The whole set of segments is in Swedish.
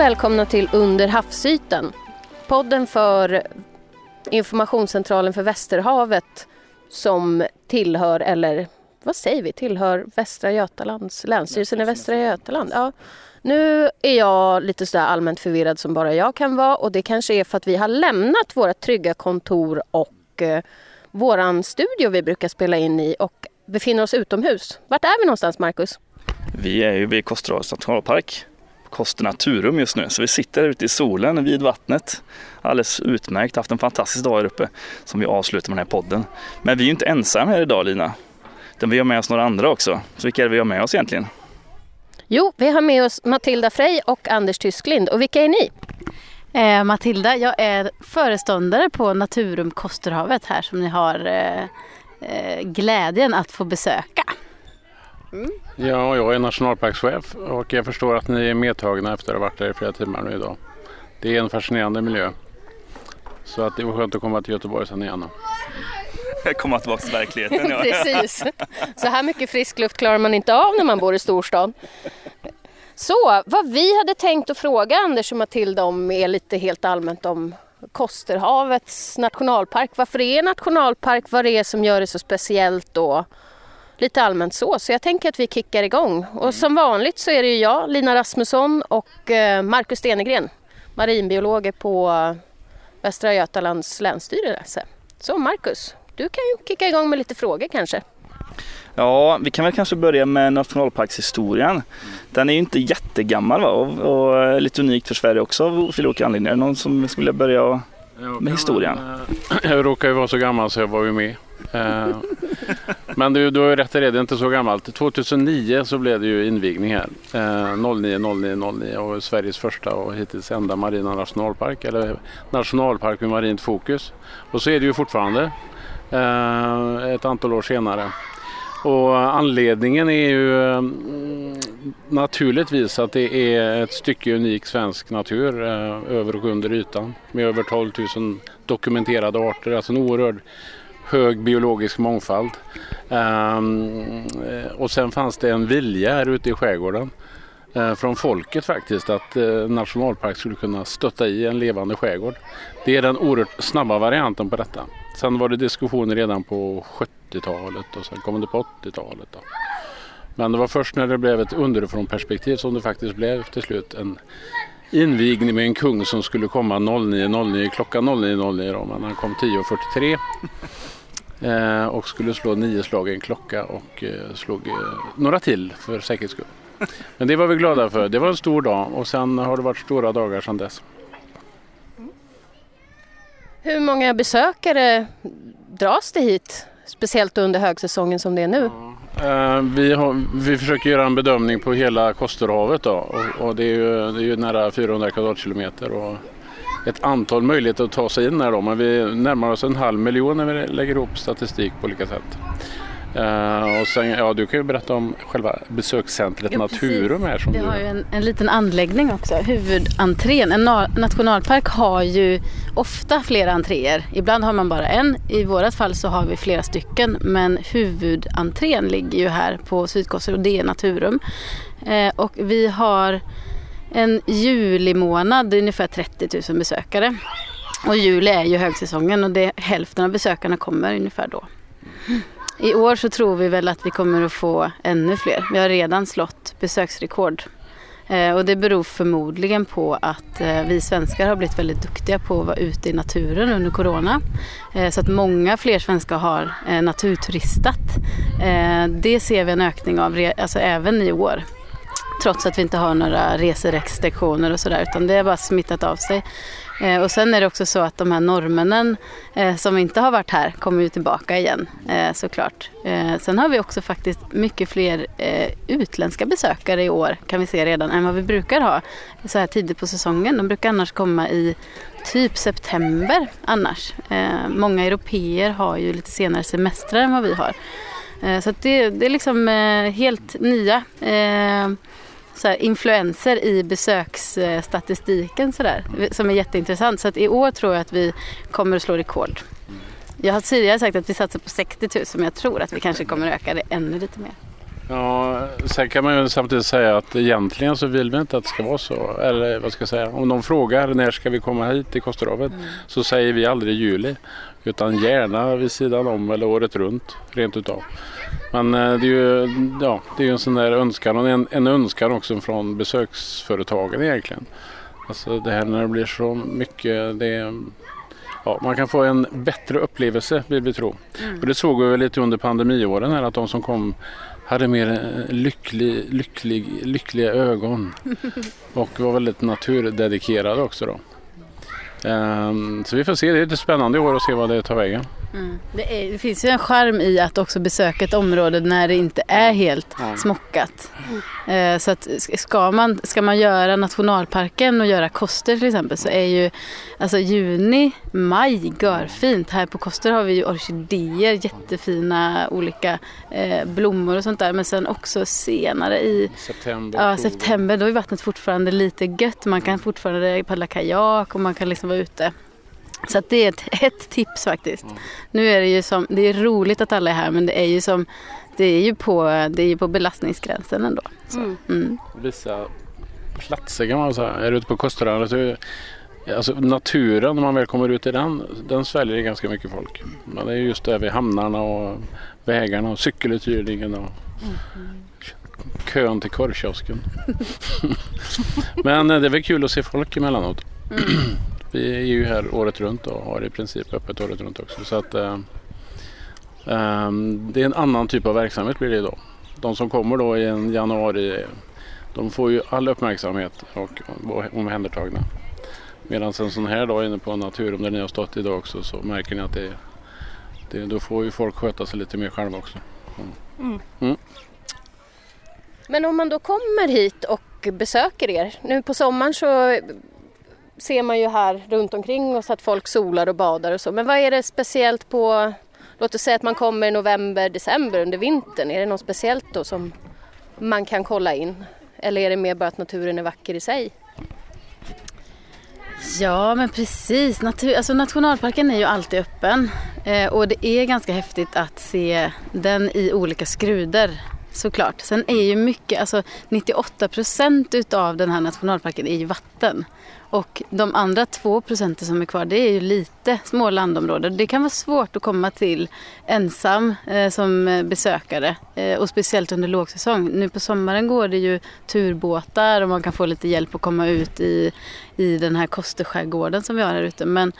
Välkomna till Under havsytan. Podden för informationscentralen för Västerhavet som tillhör, eller vad säger vi, tillhör Västra Götalands, Länsstyrelsen i Västra Götaland. Ja. Nu är jag lite sådär allmänt förvirrad som bara jag kan vara och det kanske är för att vi har lämnat våra trygga kontor och eh, våran studio vi brukar spela in i och befinner oss utomhus. Vart är vi någonstans Marcus? Vi är ju vid Kosterhavets nationalpark, Koster Naturum just nu. Så vi sitter ute i solen vid vattnet. Alldeles utmärkt, haft en fantastisk dag här uppe som vi avslutar med den här podden. Men vi är ju inte ensamma här idag Lina. Utan vi har med oss några andra också. Så vilka är det vi har med oss egentligen? Jo, vi har med oss Matilda Frey och Anders Tysklind. Och vilka är ni? Eh, Matilda, jag är föreståndare på Naturum Kosterhavet här som ni har eh, eh, glädjen att få besöka. Mm. Ja, jag är nationalparkschef och jag förstår att ni är medtagna efter att ha varit där i flera timmar nu idag. Det är en fascinerande miljö. Så att det var skönt att komma till Göteborg sen igen. Komma tillbaka till verkligheten. Ja. Precis. Så här mycket frisk luft klarar man inte av när man bor i storstan. Så vad vi hade tänkt att fråga Anders och Matilda om är lite helt allmänt om Kosterhavets nationalpark. Varför det är nationalpark, vad det är som gör det så speciellt och lite allmänt så. Så jag tänker att vi kickar igång. Och som vanligt så är det ju jag, Lina Rasmusson och eh, Marcus Stenegren, marinbiologer på Västra Götalands länsstyrelse. Så Marcus, du kan ju kicka igång med lite frågor kanske. Ja, vi kan väl kanske börja med nationalparkshistorien. Den är ju inte jättegammal va? Och, och lite unikt för Sverige också av olika anledningar. Är det någon som skulle börja med historien? Jag råkar ju vara så gammal så jag var ju med. Eh, men du, du har ju rätt i det, det är inte så gammalt. 2009 så blev det ju invigning här. 09 09 09 och Sveriges första och hittills enda marina nationalpark eller nationalpark med marint fokus. Och så är det ju fortfarande eh, ett antal år senare. Och anledningen är ju mm, naturligtvis att det är ett stycke unik svensk natur eh, över och under ytan med över 12 000 dokumenterade arter, alltså en oerhörd hög biologisk mångfald. Um, och sen fanns det en vilja här ute i skärgården uh, från folket faktiskt att uh, nationalpark skulle kunna stötta i en levande skärgård. Det är den oerhört snabba varianten på detta. Sen var det diskussioner redan på 70-talet och sen kom det på 80-talet. Men det var först när det blev ett underifrånperspektiv som det faktiskt blev till slut en invigning med en kung som skulle komma 09.09 klockan 09.09 då, men han kom 10.43 eh, och skulle slå nio slag i en klocka och eh, slog eh, några till för säkerhets skull. Men det var vi glada för. Det var en stor dag och sen har det varit stora dagar sedan dess. Hur många besökare dras det hit? Speciellt under högsäsongen som det är nu. Ja. Vi, har, vi försöker göra en bedömning på hela Kosterhavet då, och, och det, är ju, det är ju nära 400 kvadratkilometer. Och ett antal möjligheter att ta sig in här då, men vi närmar oss en halv miljon när vi lägger ihop statistik på olika sätt. Uh, och sen, ja, du kan ju berätta om själva besökscentret ja, Naturum här. Som vi har ju en, en, liten anläggning också, huvudentrén. En nationalpark har ju ofta flera entréer. Ibland har man bara en. I vårat fall så har vi flera stycken. Men huvudentrén ligger ju här på Sydkoster och det är Naturum. Uh, och vi har en julimånad ungefär 30 000 besökare. Och juli är ju högsäsongen och det, hälften av besökarna kommer ungefär då. I år så tror vi väl att vi kommer att få ännu fler. Vi har redan slått besöksrekord. Eh, och det beror förmodligen på att eh, vi svenskar har blivit väldigt duktiga på att vara ute i naturen under corona. Eh, så att många fler svenskar har eh, naturturistat. Eh, det ser vi en ökning av alltså även i år trots att vi inte har några reserestriktioner och sådär utan det har bara smittat av sig. Eh, och sen är det också så att de här norrmännen eh, som inte har varit här kommer ju tillbaka igen eh, såklart. Eh, sen har vi också faktiskt mycket fler eh, utländska besökare i år kan vi se redan än vad vi brukar ha så här tidigt på säsongen. De brukar annars komma i typ september annars. Eh, många europeer har ju lite senare semestrar än vad vi har. Eh, så det, det, är liksom eh, helt nya eh, så här, influenser i besöksstatistiken så där, som är jätteintressant. Så att i år tror jag att vi kommer att slå rekord. Jag har tidigare sagt att vi satsar på 60 000 men jag tror att vi kanske kommer att öka det ännu lite mer. Ja, sen kan man ju samtidigt säga att egentligen så vill vi inte att det ska vara så. Eller vad ska jag säga, om de frågar när ska vi komma hit till Kosterhavet mm. så säger vi aldrig juli. Utan gärna vid sidan om eller året runt rent utav. Men eh, det är ju, ja, det är en sån där önskan och en, en önskan också från besöksföretagen egentligen. Alltså det här när det blir så mycket, det ja, man kan få en bättre upplevelse vill vi tro. Mm. Och det såg vi lite under pandemiåren här att de som kom hade mer eh, lycklig, lycklig, lyckliga ögon och var väldigt naturdedikerade också. Då. Um, så vi får se, det är lite spännande i år att se vad det tar vägen. Mm. Det, är, det, finns ju en charm i att också besöka ett område när det inte är helt mm. smockat. Mm. så att ska man, ska man göra nationalparken och göra Koster till exempel så är ju alltså juni, maj görfint. Här på Koster har vi ju orkidéer, jättefina olika eh, blommor och sånt där. Men sen också senare i september, ja, september då är vattnet fortfarande lite gött. Man kan fortfarande paddla kajak och man kan liksom vara ute. Så det är ett, ett tips faktiskt. Mm. Nu är det ju som, det är roligt att alla är här men det är ju som, det är ju på, det är ju på belastningsgränsen ändå. Mm. Mm. Vissa platser kan man säga, är du ute på Kosteröarna så Alltså naturen, när man väl kommer ut i den, den sväljer ganska mycket folk. Men det är just där vid hamnarna och vägarna och cykeluthyrningen och mm. kön till korvkiosken. Men eh, det är väl kul att se folk emellanåt. Mm. Vi är ju här året runt och har i princip öppet året runt också. Så att, eh, eh, det är en annan typ av verksamhet blir det idag. De som kommer då i en januari de får ju all uppmärksamhet och omhändertagna. Medan en sån här dag inne på Naturum där ni har stått idag också så märker ni att det, det då får ju folk sköta sig lite mer själva också. Mm. Mm. Men om man då kommer hit och besöker er, nu på sommaren så ser man ju här runt omkring oss att folk solar och badar och så. Men vad är det speciellt på, låt oss säga att man kommer i november, december under vintern. Är det något speciellt då som man kan kolla in? Eller är det mer bara att naturen är vacker i sig? Ja men precis, Natur, alltså, nationalparken är ju alltid öppen. Eh, och det är ganska häftigt att se den i olika skruder såklart. Sen är ju mycket, alltså 98 procent utav den här nationalparken är ju vatten. Och de andra två procenten som är kvar det är ju lite små landområden. Det kan vara svårt att komma till ensam eh, som eh, besökare eh, och speciellt under lågsäsong. Nu på sommaren går det ju turbåtar och man kan få lite hjälp att komma ut i, i den här Kosterskärgården som vi har här ute. Men,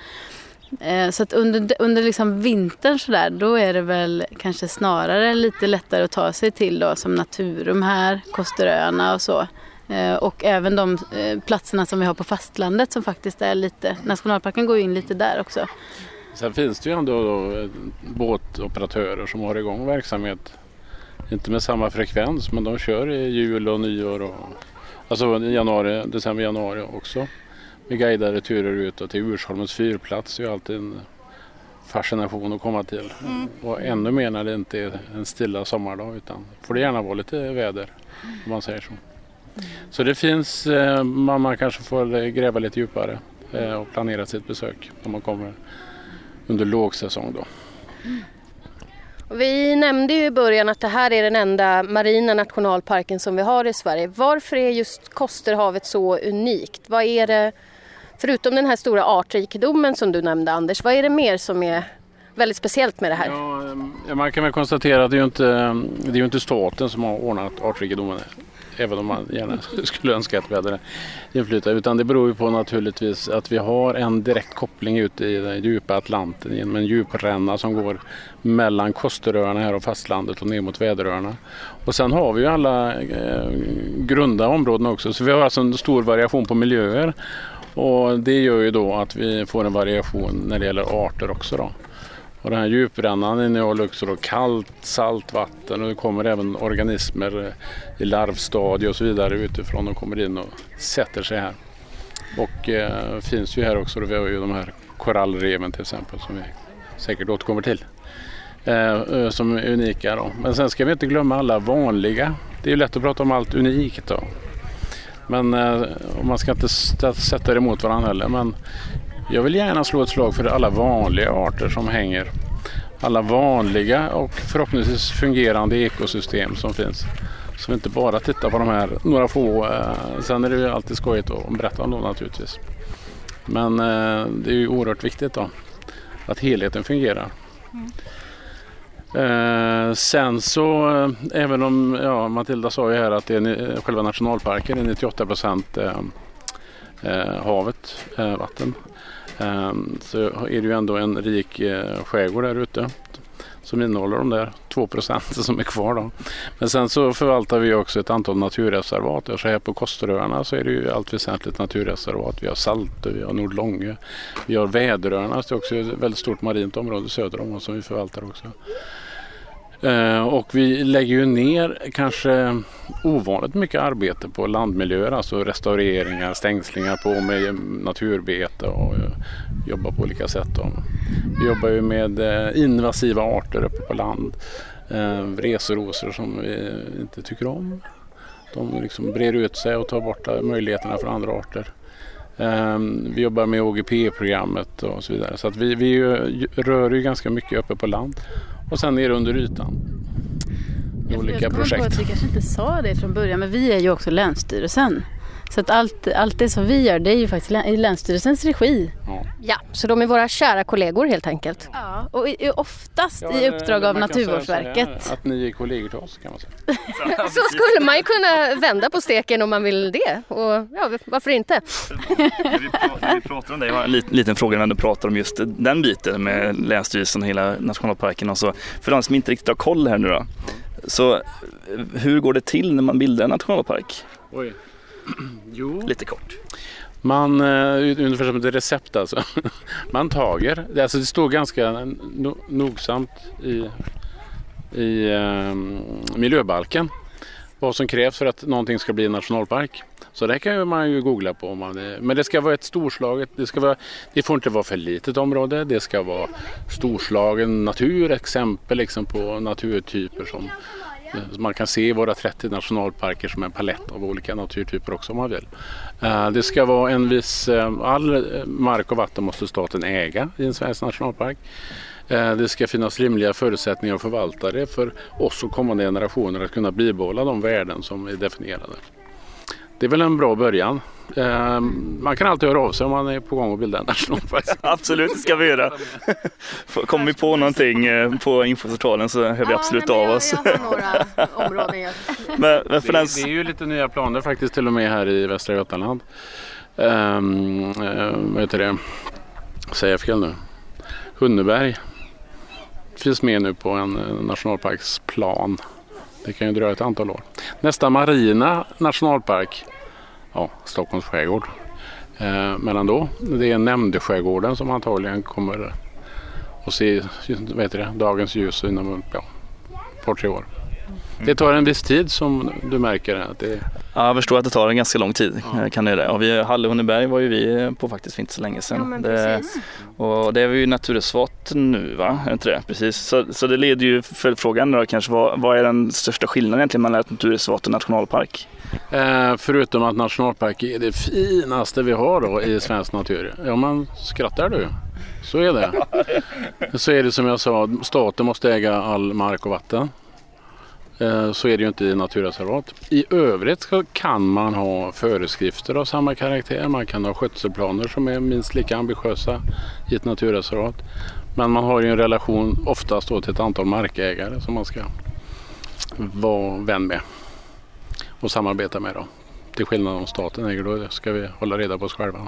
Eh, så att under, under liksom vintern sådär då är det väl kanske snarare lite lättare att ta sig till då som Naturum här, Kosteröarna och så. Eh, och även de eh, platserna som vi har på fastlandet som faktiskt är lite, nationalparken går ju in lite där också. Sen finns det ju ändå då båtoperatörer som har igång verksamhet. Inte med samma frekvens men de kör i jul och nyår och alltså januari, december, januari också. Med guidade turer ut och till Ursholmens fyrplats är ju alltid en fascination att komma till. Mm. Och ännu mer när det inte är en stilla sommardag utan får det gärna vara lite väder om man säger så. Så det finns, eh, man kanske får gräva lite djupare eh, och planera sitt besök om man kommer under lågsäsong då. Vi nämnde ju i början att det här är den enda marina nationalparken som vi har i Sverige. Varför är just Kosterhavet så unikt? Vad är det, förutom den här stora artrikedomen som du nämnde Anders, vad är det mer som är väldigt speciellt med det här? Ja, ehm, man kan väl konstatera att det är ju inte, ehm, det är inte staten som har ordnat artrikedomen även om man gärna skulle önska att vi hade inflytande. Utan det beror ju på naturligtvis att vi har en direkt koppling ut i den djupa Atlanten genom en djupränna som går mellan Kosteröarna här och fastlandet och ner mot Väderöarna. Och sen har vi ju alla eh, grunda områden också så vi har alltså en stor variation på miljöer. Och det gör ju då att vi får en variation när det gäller arter också. Då. Och den här djuprännan innehåller också då kallt vatten och det kommer även organismer i larvstadie och så vidare utifrån och kommer in och sätter sig här. Och eh, finns ju här också, då vi har ju de här korallreven till exempel som vi säkert återkommer till. Eh, eh som är unika då. Men sen ska vi inte glömma alla vanliga. Det är ju lätt att prata om allt unikt då. Men eh, man ska inte sätta det emot varandra heller. Men jag vill gärna slå ett slag för alla vanliga arter som hänger. alla vanliga och förhoppningsvis fungerande ekosystem som finns. Så vi inte bara tittar på de här några få. Eh, sen är det ju alltid skojigt att berätta om dem naturligtvis. Men eh, det är ju oerhört viktigt då att helheten fungerar. Mm. Eh, sen så, eh, även om ja, Matilda sa ju här att det är, eh, själva nationalparken är 98 procent eh, eh, havet, eh, vatten. Eh, så är det ju ändå en rik eh, skärgård där ute som innehåller de där 2 procenten som är kvar. Då. Men sen så förvaltar vi också ett antal naturreservat. Så här på Kosteröarna så är det ju allt väsentligt naturreservat. Vi har Saltö, vi har Nordlånge, vi har Väderöarna. Det är också ett väldigt stort marint område söder om oss som vi förvaltar också. Eh, Och vi lägger ju ner kanske ovanligt mycket arbete på landmiljöer, alltså restaureringar, stängslingar på med naturbete och eh, jobba på olika sätt. Då. Vi jobbar ju med eh, invasiva arter uppe på land. Eh, som vi inte tycker om. De liksom breder ut sig och tar bort möjligheterna för andra arter. Ehm, vi jobbar med OGP-programmet och så vidare. Så att vi, vi rör ju ganska mycket uppe på land och sen ner under ytan. Jag Olika kommer på projekt. att vi kanske inte sa det från början, men vi är ju också Länsstyrelsen. Så att allt, allt det som vi gör, det är ju faktiskt i Länsstyrelsens regi. Ja. Så de är våra kära kollegor helt enkelt. Ja, och i- i- oftast Ja, i uppdrag av säga Naturvårdsverket. här, Att ni är kollegor till oss kan man säga. Så skulle man ju kunna vända på steken om man vill det. Och ja, varför inte? När vi pratar om det, jag har en liten, liten fråga när du pratar om just den biten med Länsstyrelsen och hela nationalparken och så. För de som inte riktigt har koll här nu då. Så eh, hur går det till när man bildar en nationalpark? Oj. Jo. Lite kort. Man, eh, ungefär som ett recept alltså. Man tager, det- alltså det står ganska no, nogsamt i, i eh, miljöbalken vad som krävs för att någonting ska bli en nationalpark. Så det kan man ju googla på. Om man, men det ska vara ett storslaget, det, ska vara, det får inte vara för litet område. Det ska vara storslagen natur, exempel liksom på naturtyper som Eh, man kan se i våra 30 nationalparker som en palett av olika naturtyper också om man vill. Eh, det ska vara en viss, eh, all mark och vatten måste staten äga i en svensk nationalpark. Det ska finnas rimliga förutsättningar att förvalta det för oss och kommande generationer att kunna bibehålla de värden som är definierade. Det är väl en bra början. Eh, Man kan alltid höra av sig om man är på gång att bilda en nationalpark. Absolut, det ska vi göra. Kommer vi på någonting eh, på infocentralen så hör vi absolut av oss. Jag, några områden jag... Men, men för Det, den, det är ju lite nya planer faktiskt till och med här i Västra Götaland. Um, vad heter det? Säger jag fel nu? Hunneberg finns med nu på en eh, nationalparksplan. Det kan ju dröja ett antal år. Nästa marina nationalpark, ja, Stockholms skärgård. Eh, mellan då, det är Nämndeskärgården som antagligen kommer att se vet det, dagens ljus inom ja, ett par tre år. Det tar en viss tid som du märker. Att det, ja, jag förstår att det tar en ganska lång tid. eh, Kan det, det. Och vi, Halle Hunneberg var ju vi på faktiskt för inte så länge sedan. Ja, det, precis. och det är vi ju naturreservat nu va? Är det inte det? Precis. Så, så det leder ju följdfrågan då kanske. Vad, vad är den största skillnaden egentligen mellan ett naturreservat och nationalpark? eh, förutom att nationalpark är det finaste vi har då i svensk natur. Ja, man skrattar du. Så är det. Så är det som jag sa, staten måste äga all mark och vatten. Eh, så är det ju inte i naturreservat. I övrigt kan man ha föreskrifter av samma karaktär. Man kan ha skötselplaner som är minst lika ambitiösa i ett naturreservat. Men man har ju en relation oftast då till ett antal markägare som man ska vara vän med och samarbeta med. Då. Till skillnad om staten äger, då ska vi hålla reda på oss själva.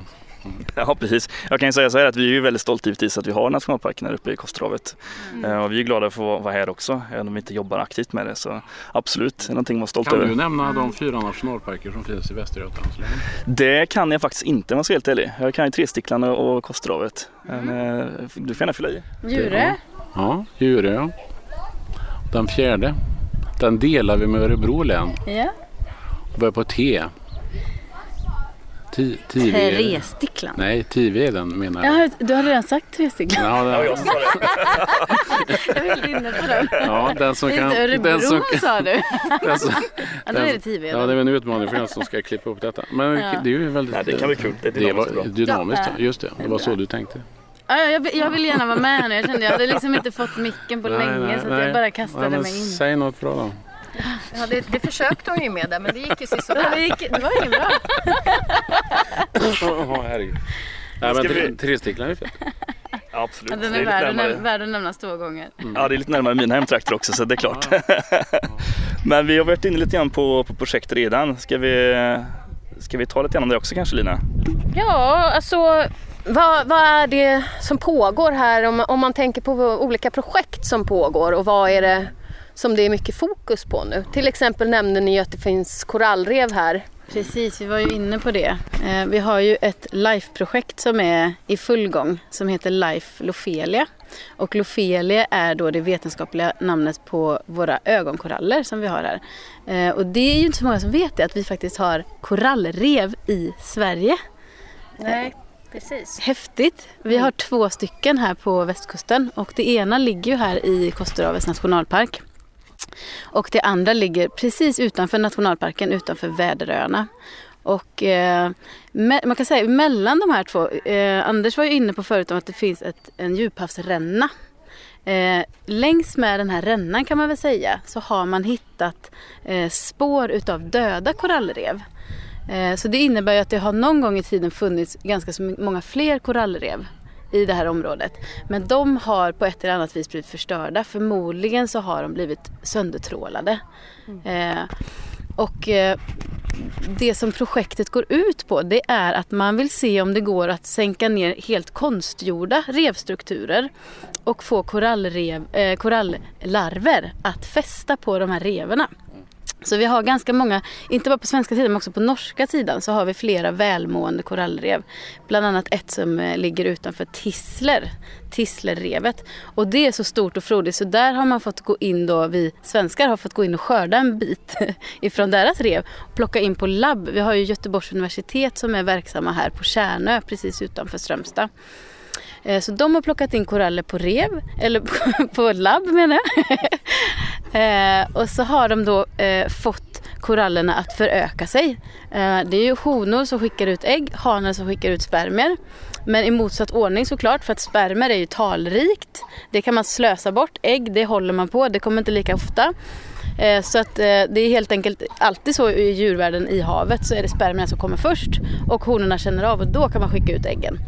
Ja precis. Jag kan ju säga så här att vi är ju väldigt stolta givetvis att vi har nationalparken här uppe i Kosterhavet. Eh, Och vi är glada för att vara här också, även om vi inte jobbar aktivt med det. Så absolut, det är någonting att vara stolt Kan över. du nämna de fyra nationalparker som finns i Västergötlands län? Det kan jag faktiskt inte om jag ska vara helt ärlig. Jag kan ju Tresticklan och och Kosterhavet. Men eh, du får gärna fylla i. Djurö? Ja, Djurö. ja. Den fjärde, den delar vi med Örebro län. Ja. Börjar på T. Ti-. Tresticklan. Nej, Tiveden menar jag. Ja, du har redan sagt tresticklan. Ja, den, jag är väldigt inne på den. ja, den som Det är kan... inte Örebro Den som, sa du. den som, Ja, då är det Tiveden. ja, det är en utmaning för den som ska klippa upp detta. Men Ja. det är ju väldigt... Nej, det kan bli kul. Det är Det var dynamiskt dynamiskt, Ja, ja, just det. Det var så du tänkte. Ja, ja, jag, vill- jag vill gärna vara med här nu. Jag kände jag hade liksom inte fått micken på länge så att jag bara kastade Ja, mig in. Säg något bra då. Ja, det, det försökte hon ju med där, men det gick ju Ja, det, sisådär. gick, det var inget bra. Åh, herregud. Nej, men vi- tre- Tresticklaren är fint. Ja, absolut. Ja, den Det är lite värd att, nämnas två gånger. Ja, det är lite närmare mina hemtrakter också så det är klart. Men vi har varit inne lite grann på, på projekt redan. Ska vi, ska vi ta lite grann om det också kanske Lina? Ja, alltså vad, vad är det som pågår här om, om man tänker på olika projekt som pågår och vad är det som det är mycket fokus på nu? Till exempel nämnde ni att det finns korallrev här. Precis, vi var ju inne på det. Eh, Vi har ju ett LIFE-projekt som är i full gång som heter LIFE Lofelia. Och Lofelia är då det vetenskapliga namnet på våra ögonkoraller som vi har här. Eh, Och det är ju inte så många som vet det, att vi faktiskt har korallrev i Sverige. Nej, precis. Häftigt. Vi har två stycken här på västkusten och det ena ligger ju här i Kosterhavets nationalpark. Och det andra ligger precis utanför nationalparken, utanför Väderöarna. Och eh, me- man kan säga mellan de här två, eh, Anders var ju inne på förut om att det finns ett, en djuphavsränna. Eh, längs med den här rännan kan man väl säga så har man hittat eh, spår utav döda korallrev. Eh, så det innebär ju att det har någon gång i tiden funnits ganska så många fler korallrev i det här området. Men de har på ett eller annat vis blivit förstörda. Förmodligen så har de blivit söndertrålade. Eh, och eh, det som projektet går ut på det är att man vill se om det går att sänka ner helt konstgjorda revstrukturer och få korallrev, eh, korallarver att fästa på de här revorna. Så vi har ganska många, inte bara på svenska sidan men också på norska sidan så har vi flera välmående korallrev. Bland annat ett som eh, ligger utanför Tissler, Tisslerrevet. Och det är så stort och frodigt så där har man fått gå in då, vi svenskar har fått gå in och skörda en bit ifrån deras rev och plocka in på labb. Vi har ju Göteborgs universitet som är verksamma här på Kärnö precis utanför Strömstad. Eh, så de har plockat in koraller på rev, eller på labb menar jag. Eh, och så har de då eh, fått korallerna att föröka sig. Eh, det är ju honor som skickar ut ägg, hanar som skickar ut spermier. Men i motsatt ordning såklart för att spermier är ju talrikt. Det kan man slösa bort. Ägg det håller man på, det kommer inte lika ofta. Eh, Så att eh, det är helt enkelt alltid så i djurvärlden i havet så är det spermierna som kommer först och honorna känner av och då kan man skicka ut äggen.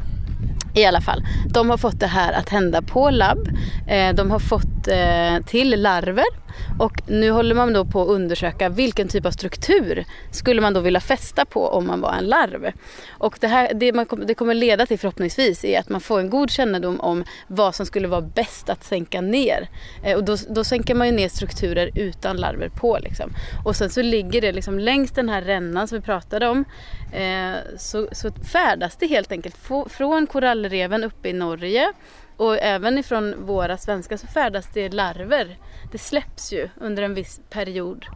I alla fall, de har fått det här att hända på labb. Eh, de har fått eh, till larver och nu håller man då på att undersöka vilken typ av struktur skulle man då vilja fästa på om man var en larv. Och det, här, det, man, det kommer leda till förhoppningsvis är att man får en god kännedom om vad som skulle vara bäst att sänka ner. Eh, och då, då sänker man ju ner strukturer utan larver på. Liksom. Och sen så ligger det liksom längs den här rännan som vi pratade om eh, så, så färdas det helt enkelt från korallreven uppe i Norge och även ifrån våra svenska så färdas det larver. Det släpps ju under en viss period.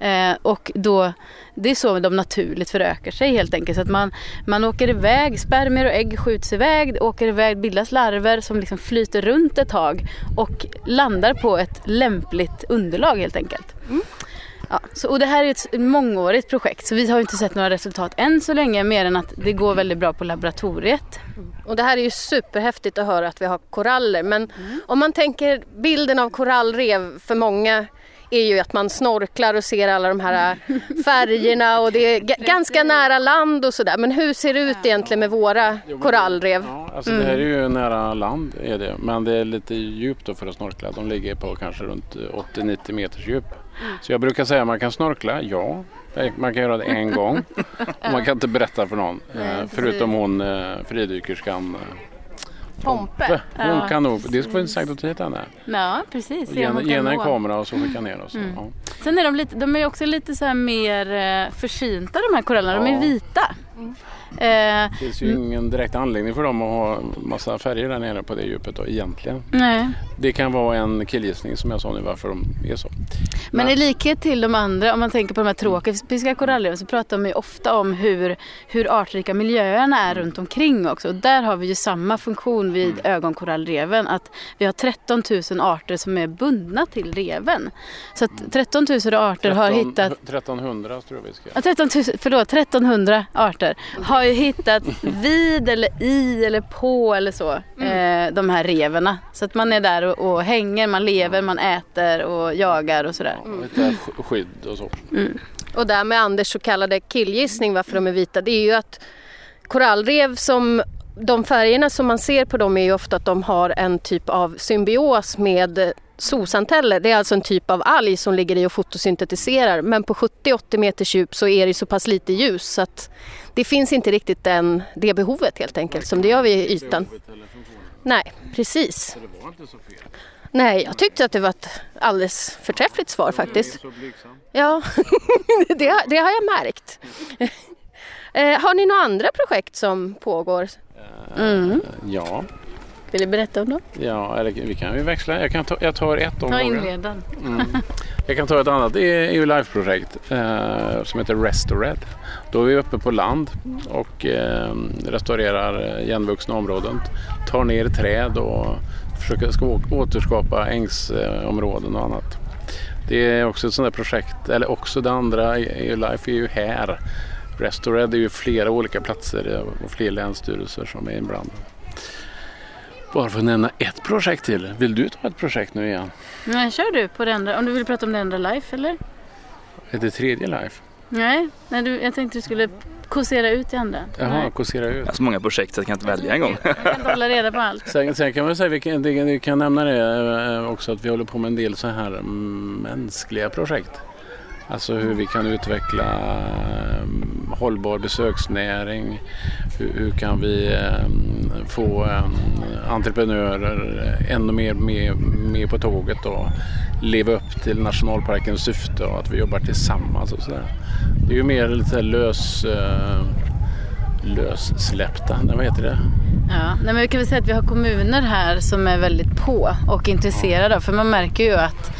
Eh, och då, det är så de naturligt förökar sig helt enkelt. Så att man, man åker iväg, spermier och ägg skjuts iväg, det åker iväg, bildas larver som liksom flyter runt ett tag och landar på ett lämpligt underlag helt enkelt. Mm. Ja, så, och det här är ett mångårigt projekt så vi har inte sett några resultat än så länge mer än att det går väldigt bra på laboratoriet. Och det här är ju superhäftigt att höra att vi har koraller. Men om man tänker bilden av korallrev för många är ju att man snorklar och ser alla de här färgerna och det är g- ganska nära land och sådär. Men hur ser det ut egentligen med våra korallrev? Ja, alltså Det här är ju nära land är det. Men det är lite djupt då för att snorkla. De ligger på kanske runt 80-90 meters djup. Så jag brukar säga att man kan snorkla, ja. Man kan göra det en gång. Och man kan inte berätta för någon. Nej, eh, förutom hon eh, fridykerskan eh, Pompe. Hon Ja, kan nog, det skulle vara intressant att ta hit henne. Ja, precis. Ge henne en kamera och så skicka ner oss. Mm. Ja. Sen är de, lite, de är också lite så här mer eh, försynta de här korallerna. De är vita. Mm. Eh, Det finns ju ingen direkt anledning för dem att ha massa färger där nere på det djupet då, egentligen. nej. Det kan vara en killgissning som jag sa nu varför de är så. Men Nej. i likhet till de andra, om man tänker på de här tropiska korallreven så pratar de ju ofta om hur, hur artrika miljöerna är runt omkring också. Och där har vi ju samma funktion vid Mm. ögonkorallreven. Att vi har 13 000 arter som är bundna till reven. Så att 13 000 arter har 13 hittat 1300 tror jag vi ska. Ja, 13 000, förlåt, 1300 arter har har ju hittat vid eller i eller på eller så eh, de här reverna. Så att man är där och, och hänger, man lever, man äter och jagar och sådär. Lite sk- skydd och så. Och där med Anders så kallade killgissning varför de är vita det är ju att korallrev som de färgerna som man ser på dem är ju ofta att de har en typ av symbios med zooxanteller. Det är alltså en typ av alg som ligger i och fotosyntetiserar men på 70-80 meters djup så är det så pass lite ljus så att det finns inte riktigt den, det behovet helt enkelt som det gör vid ytan. Nej, precis. Nej, jag tyckte att det var ett alldeles förträffligt svar faktiskt. Ja, det, det har jag märkt. Eh, har ni några andra projekt som pågår? Mm. Ja, Vill du berätta om dem? ja eller vi kan ju växla. Jag, kan ta, jag tar ett om Ta inledan. Mm. Jag kan ta ett annat. Det är EU Life-projekt eh, som heter Restored. Då är vi uppe på land och eh, restaurerar igenvuxna områden. Tar ner träd och försöker återskapa ängsområden och annat. Det är också ett sånt där projekt, eller också det andra, EU Life är ju här. Restored är ju flera olika platser och fler länsstyrelser som är inblandade. Bara för att nämna ett projekt till. Vill du ta ett projekt nu igen? Nej, kör du på det andra. Om du vill prata om det andra life eller? Är det tredje Life? Nej, nej du, jag tänkte du skulle kåsera ut det andra. Jaha, kåsera ut. Jag har så många projekt så jag kan inte välja en gång. Jag kan inte hålla reda på allt. Sen, sen kan man säga, vi kan, vi kan nämna det eh, också att vi håller på med en del så här mm, mänskliga projekt. Alltså hur vi kan utveckla eh, hållbar besöksnäring. Hur, hur kan vi eh, få eh, entreprenörer ännu mer med, med på tåget och leva upp till nationalparkens syfte och att vi jobbar tillsammans och sådär. Det är ju mer lite lös, lössläppta, vad heter det? Ja, nej, men vi kan väl säga att vi har kommuner här som är väldigt på och intresserade. För man märker ju att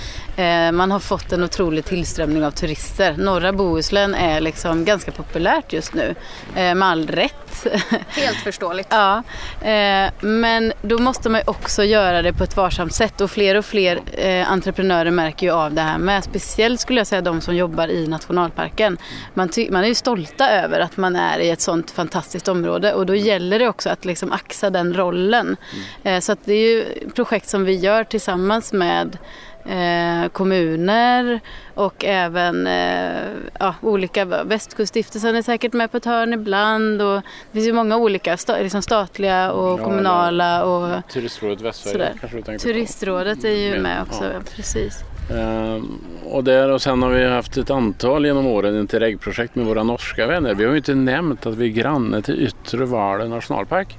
man har fått en otrolig tillströmning av turister. Norra Bohuslän är liksom ganska populärt just nu. Eh, med all rätt. Helt förståeligt. Ja, eh, men då måste man också göra det på ett varsamt sätt och fler och fler eh, entreprenörer märker ju av det här med. Speciellt skulle jag säga de som jobbar i nationalparken. Man, ty- man är ju stolta över att man är i ett sånt fantastiskt område och då gäller det också att liksom axa den rollen. Eh, så att det är ju projekt som vi gör tillsammans med eh, kommuner och även eh, ja, olika, Västkuststiftelsen är säkert med på ett hörn ibland och det finns ju många olika sta, liksom statliga och Ja, kommunala och Turistrådet Västsverige kanske du tänker på? Turistrådet är ju Med, med också, ja. precis. Ehm, och, där, och sen har vi haft ett antal genom åren Interreg-projekt med våra norska vänner. Vi har ju inte nämnt att vi är granne till Yttre Valen nationalpark.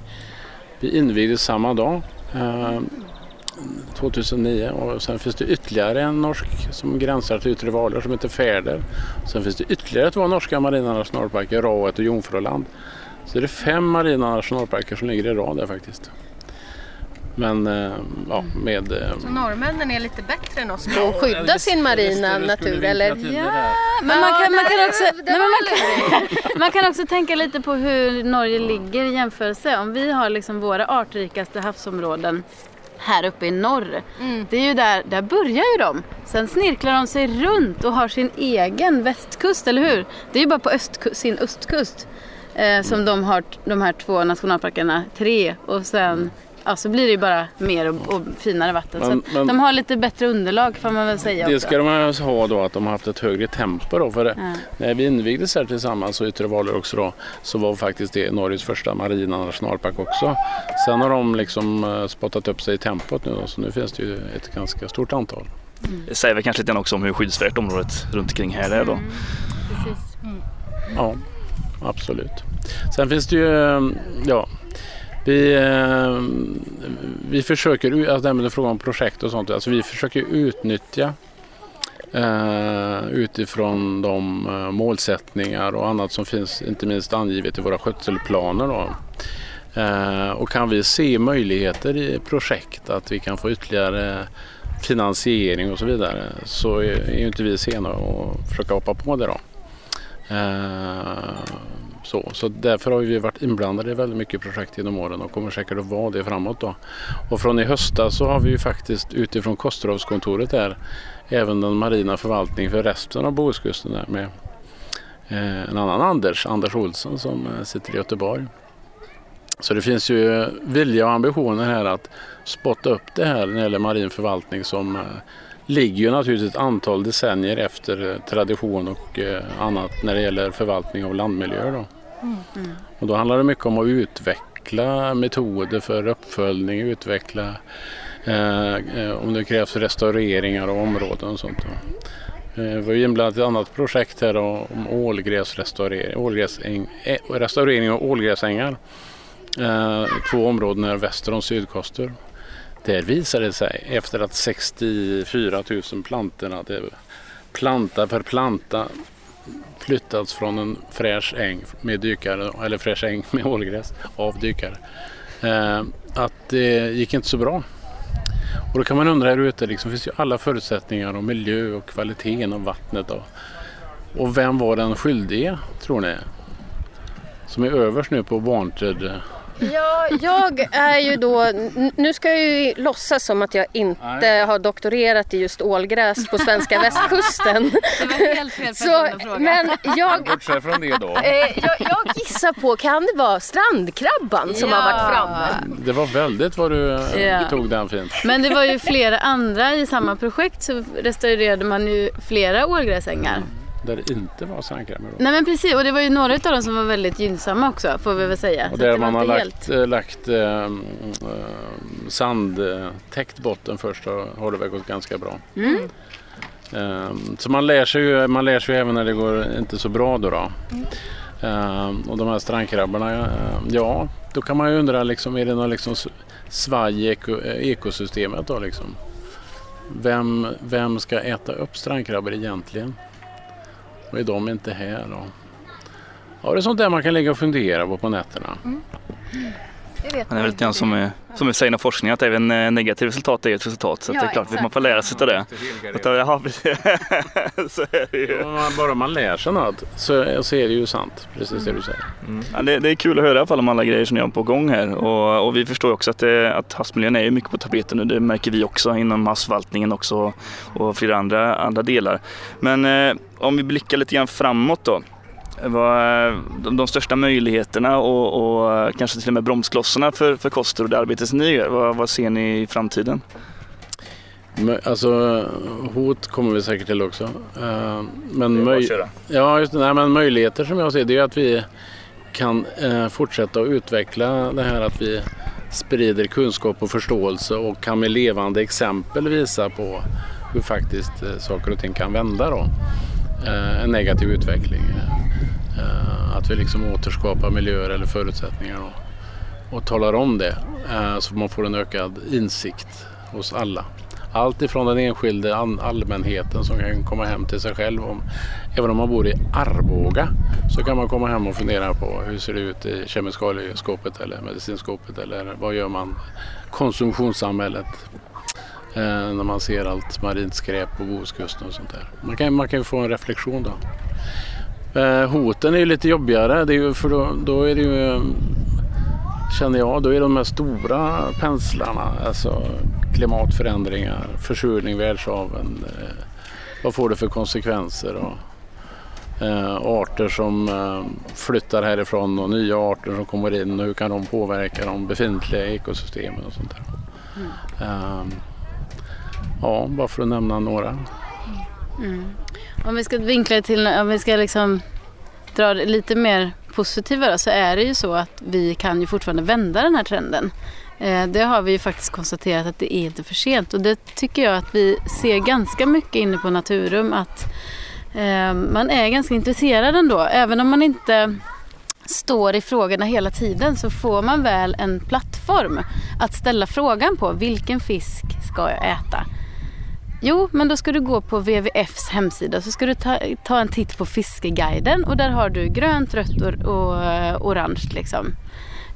Vi invigdes samma dag, ehm, 2009. Och sen finns det ytterligare en norsk som gränsar till Yttre Valer som heter Färder. Sen finns det ytterligare två norska marina nationalparker, Raet och Jungfruland. Så det är fem marina nationalparker som ligger i rad där faktiskt. Men eh, ja, med... eh, Så norrmännen är lite bättre än oss på att skydda sin marina natur eller? Ja, men man kan, man kan också, nej, men man kan, man kan också tänka lite på hur Norge ligger i jämförelse. Om vi har liksom våra artrikaste havsområden här uppe i norr. Det är ju där, där börjar ju de. Sen snirklar de sig runt och har sin egen västkust, eller hur? Det är ju bara på östku- sin östkust eh, som de har de här två nationalparkerna, tre och sen Ja, så blir det ju bara mer och, och finare vatten. så Men- att men- de har lite bättre underlag får man väl säga Det också. ska de ha då att de har haft ett högre tempo då. För Ja. när vi invigdes här tillsammans och Yttre Valer också då så var faktiskt det Norges första marina nationalpark också. Sen har de liksom eh, spottat upp sig i tempot nu då, så nu finns det ju ett ganska stort antal. Det säger väl kanske lite grann också om hur skyddsvärt området runt omkring här är då. Precis. Ja, absolut. Sen finns det ju, eh, ja, vi, eh, vi försöker, alltså det här med frågan om projekt och sånt, alltså vi försöker utnyttja eh, utifrån de eh, målsättningar och annat som finns inte minst angivet i våra skötselplaner. Då. Eh, och kan vi se möjligheter i projekt att vi kan få ytterligare finansiering och så vidare så är är ju inte vi sena att försöka hoppa på det då. Eh, så, så därför har vi varit inblandade i väldigt mycket projekt genom åren och kommer säkert att vara det framåt. Då. Och från i höstas så har vi ju faktiskt utifrån Kosterhavskontoret där även den marina förvaltningen för resten av Bohuskusten där med eh, en annan Anders, Anders Olsson som eh, sitter i Göteborg. Så det finns ju vilja och ambitioner här att spotta upp det här när det gäller marin förvaltning som eh, ligger ju naturligtvis ett antal decennier efter tradition och annat när det gäller förvaltning av landmiljöer. Då. Mm. Och då handlar det mycket om att utveckla metoder för uppföljning, utveckla eh, eh om det krävs restaureringar av områden och sånt. Då. Eh, vi var ju inblandat i ett annat projekt här då, om ålgräsrestaurering, ålgräsäng, eh, restaurering av ålgräsängar. Eh, två områden här väster om sydkoster. Där visade det sig efter att 64 000 plantor hade planta per planta flyttats från en fräsch äng med dykare, eller fräsch äng med ålgräs av dykare. Eh, att det gick inte så bra. Och då kan man undra här ute, liksom, finns ju alla förutsättningar och miljö och kvaliteten av vattnet. Och, och vem var den skyldige tror ni? Som är överst nu på Wanted. Ja, jag är ju då, nu ska jag ju låtsas som att jag inte Nej. har doktorerat i just ålgräs på svenska västkusten. Det var helt fel Så, men jag, Bortse från det då. eh, jag, jag gissar på, kan det vara strandkrabban som har Ja. varit framme? Det var väldigt vad du, eh, Ja. tog den fint. Men det var ju flera andra i samma projekt så restaurerade man ju flera ålgräsängar. Där det inte var sandkrämer. då. Nej men precis och det var ju några av dem som var väldigt gynnsamma också får vi väl säga. Och där man har lagt, eh, lagt eh, sandtäckt botten först så har det väl gått ganska bra. Mm. Eh, så man lär, sig ju, man lär sig ju även när det går inte så bra då. då. Eh, och de här strandkrabborna, eh, ja då kan man ju undra liksom, är det någon liksom svaj i eko, ekosystemet då liksom? Vem, vem ska äta upp strandkrabbor egentligen? Och är de inte här då? Ja, det är sånt där man kan ligga och fundera på på nätterna. Det vet Men det är väl lite grann som, eh, som vi säger inom forskning att även eh, negativt resultat är ett resultat. Så att Ja, det är klart att man exakt. får lära sig av det. Att, ja, så är det ju. Ja, man- bara man lär sig något så, så är det ju sant, precis det du säger. Ja, det, det är kul att höra i alla fall om alla grejer som ni har på gång här. Och, och vi förstår också att, det, att havsmiljön är mycket på tapeten nu. Det märker vi också inom havsförvaltningen också och flera andra, andra delar. Men eh, om vi blickar lite grann framåt då. Vad, de, de största möjligheterna och, och kanske till och med bromsklossarna för, för Koster och det arbete som ni gör, vad, vad ser ni i framtiden? Men, Alltså hot kommer vi säkert till också. Eh, Men, möj- ja, just, nej, men möjligheter som jag ser det är att vi kan eh, fortsätta att utveckla det här att vi sprider kunskap och förståelse och kan med levande exempel visa på hur faktiskt eh, saker och ting kan vända då. Eh, en negativ utveckling. Eh, att vi liksom återskapar miljöer eller förutsättningar och, och talar om det eh, så man får en ökad insikt hos alla. Allt ifrån den enskilde allmänheten som kan komma hem till sig själv. Om, även om man bor i Arboga så kan man komma hem och fundera på hur ser det ut i kemikalieskåpet eller medicinskåpet eller vad gör man konsumtionssamhället eh, när man ser allt marint skräp på Bohuskusten och sånt där. Man kan, man kan ju få en reflektion då. Eh, hoten är ju lite jobbigare det är ju, för då, då är det ju eh, känner jag, då är det de här stora penslarna, alltså klimatförändringar, försurning, världshaven. Eh, vad får det för konsekvenser? Och, eh, arter som eh, flyttar härifrån och nya arter som kommer in och hur kan de påverka de befintliga ekosystemen och sånt där. Eh, ja, bara för att nämna några. Mm. Om vi ska vinkla det till, om vi ska liksom dra det lite mer positiva då, så är det ju så att vi kan ju fortfarande vända den här trenden. Eh, det har vi ju faktiskt konstaterat att det är inte för sent och det tycker jag att vi ser ganska mycket inne på Naturum att eh, man är ganska intresserad ändå. Även om man inte står i frågorna hela tiden så får man väl en plattform att ställa frågan på vilken fisk ska jag äta? Jo, men då ska du gå på WWFs hemsida så ska du ta, ta en titt på fiskeguiden och där har du grönt, rött och, och eh, orange liksom.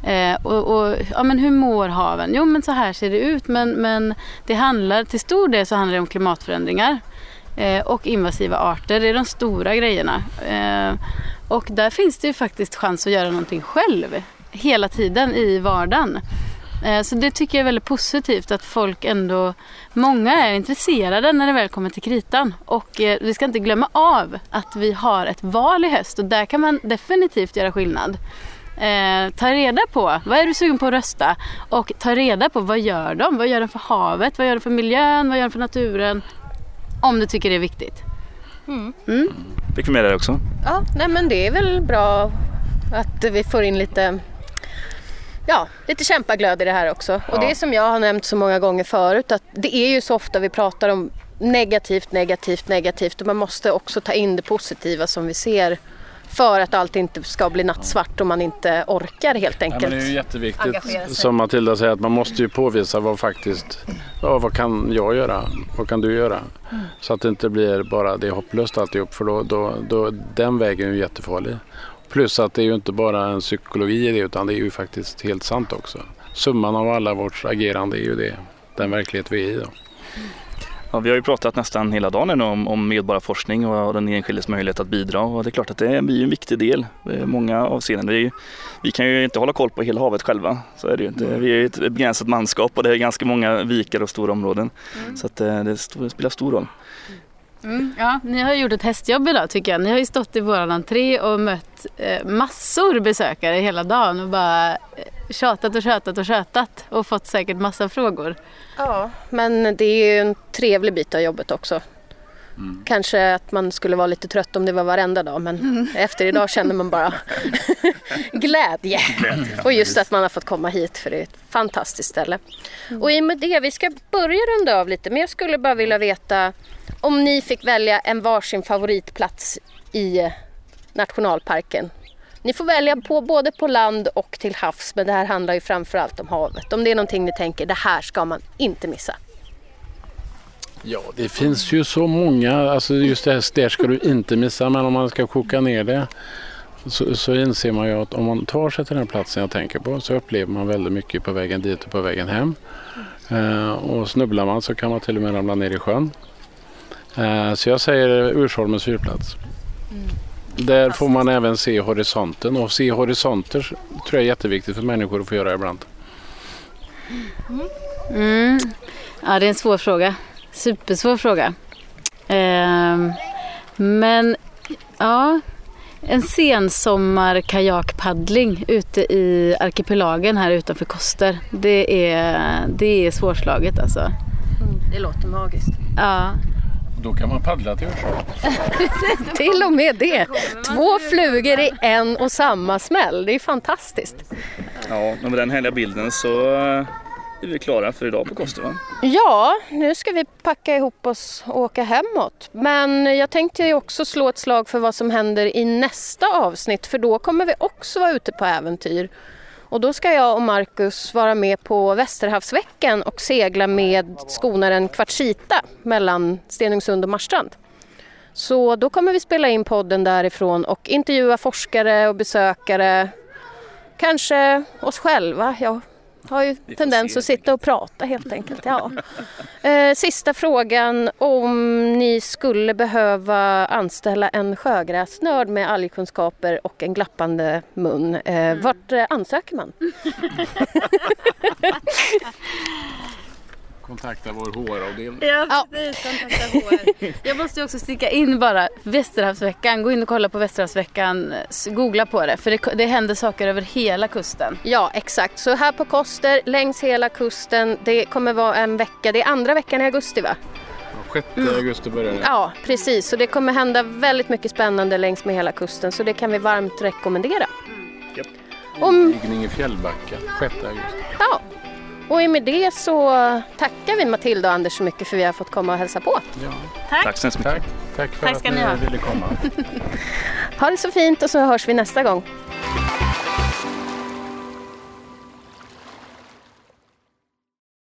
Eh, och, och, ja, men hur mår haven? Jo, men så här ser det ut. Men, men det handlar, till stor del så handlar det om klimatförändringar eh, och invasiva arter. Det är de stora grejerna. Eh, och där finns det ju faktiskt chans att göra någonting själv hela tiden i vardagen. Eh, Så det tycker jag är väldigt positivt att folk ändå, många är intresserade när det väl kommer till kritan. Och eh, vi ska inte glömma av att vi har ett val i höst och där kan man definitivt göra skillnad. Eh, ta reda på, vad är du sugen på att rösta? Och ta reda på vad gör de? Vad gör de för havet? Vad gör de för miljön? Vad gör de för naturen? Om du tycker det är viktigt. Fick vi med det också. Ja, nej men det är väl bra att vi får in lite, ja, lite kämpaglöd i det här också. Och Ja. det är som jag har nämnt så många gånger förut att det är ju så ofta vi pratar om negativt, negativt, negativt och man måste också ta in det positiva som vi ser för att allt inte ska bli nattsvart och man inte orkar helt Ja, enkelt. men det är ju jätteviktigt som Matilda säger att man måste ju påvisa vad faktiskt, ja, vad kan jag göra? Vad kan du göra? Så att det inte blir bara det är hopplöst alltihop för då, då, då, den vägen är ju jättefarlig. Plus att det är ju inte bara en psykologi i det utan det är ju faktiskt helt sant också. Summan av alla vårt agerande är ju det, den verklighet vi är i. Då. Ja, vi har ju pratat nästan hela dagen nu om, om medborgarforskning och den enskildes möjlighet att bidra och det är klart att det blir en viktig del i många avseenden. Vi, vi kan ju inte hålla koll på hela havet själva. Så är det ju. inte. Vi är ju ett begränsat manskap och det är ganska många vikar och stora områden. Så att eh, det spelar stor roll. Mm, ja, ni har gjort ett hästjobb idag tycker jag. Ni har ju stått i våran entré och mött eh, massor besökare hela dagen och bara eh, tjatat och tjatat och tjatat och fått säkert massa frågor. Ja, men det är ju en trevlig bit av jobbet också. Kanske att man skulle vara lite trött om det var varenda dag men efter idag känner man bara glädje. Och just att man har fått komma hit för det är ett fantastiskt ställe. Och i och med det, vi ska börja runda av lite men jag skulle bara vilja veta om ni fick välja en varsin favoritplats i nationalparken. Ni får välja på, både på land och till havs men det här handlar ju framförallt om havet. Om det är någonting ni tänker, det här ska man inte missa. Ja, det finns ju så många, alltså just det här, där ska du inte missa, men om man ska koka ner det så, så inser man ju att om man tar sig till den platsen jag tänker på så upplever man väldigt mycket på vägen dit och på vägen hem. Eh, och snubblar man så kan man till och med ramla ner i sjön. Eh, så jag säger Ursholmens fyrplats. Där får man även se horisonten och se horisonter tror jag är jätteviktigt för människor att få göra ibland. Mm. Ja, det är en svår fråga. Supersvår fråga. Ehm, men ja, en sensommar kajakpaddling ute i arkipelagen här utanför Koster. Det är, det är svårslaget alltså. Det låter magiskt. Ja. Då kan man paddla till Ursholm. Till och med det. Två flugor i en och samma smäll. Det är fantastiskt. Ja, med den härliga bilden så eh, är vi klara för idag på Koster va? Ja, nu ska vi packa ihop oss och åka hemåt. Men jag tänkte ju också slå ett slag för vad som händer i nästa avsnitt för då kommer vi också vara ute på äventyr. Och då ska jag och Marcus vara med på Västerhavsveckan och segla med skonaren Kvartsita mellan Stenungsund och Marstrand. Så då kommer vi spela in podden därifrån och intervjua forskare och besökare. Kanske oss själva. Jag har ju tendens se, att sitta och prata helt enkelt. Ja. Eh, sista frågan. Om ni skulle behöva anställa en sjögräsnörd med algkunskaper och en glappande mun. Eh, vart eh, ansöker man? Kontakta vår HR-avdelning. Ja, precis. Jag måste också sticka in bara Västerhavsveckan. Gå in och kolla på Västerhavsveckan. Googla på det. För det, det händer saker över hela kusten. Ja, exakt. Så här på Koster, längs hela kusten. Det kommer vara en vecka. Det är andra veckan i augusti va? 6 augusti börjar det. Ja, precis. Så det kommer hända väldigt mycket spännande längs med hela kusten. Så det kan vi varmt rekommendera. Japp. Om, Invigning i Fjällbacka 6 augusti. ja. Och med det så tackar vi Matilda och Anders så mycket för att vi har fått komma och hälsa på. Ja. Tack så hemskt mycket. Tack. Tack för Tack att ni ha. ville komma. Ha det så fint och så hörs vi nästa gång.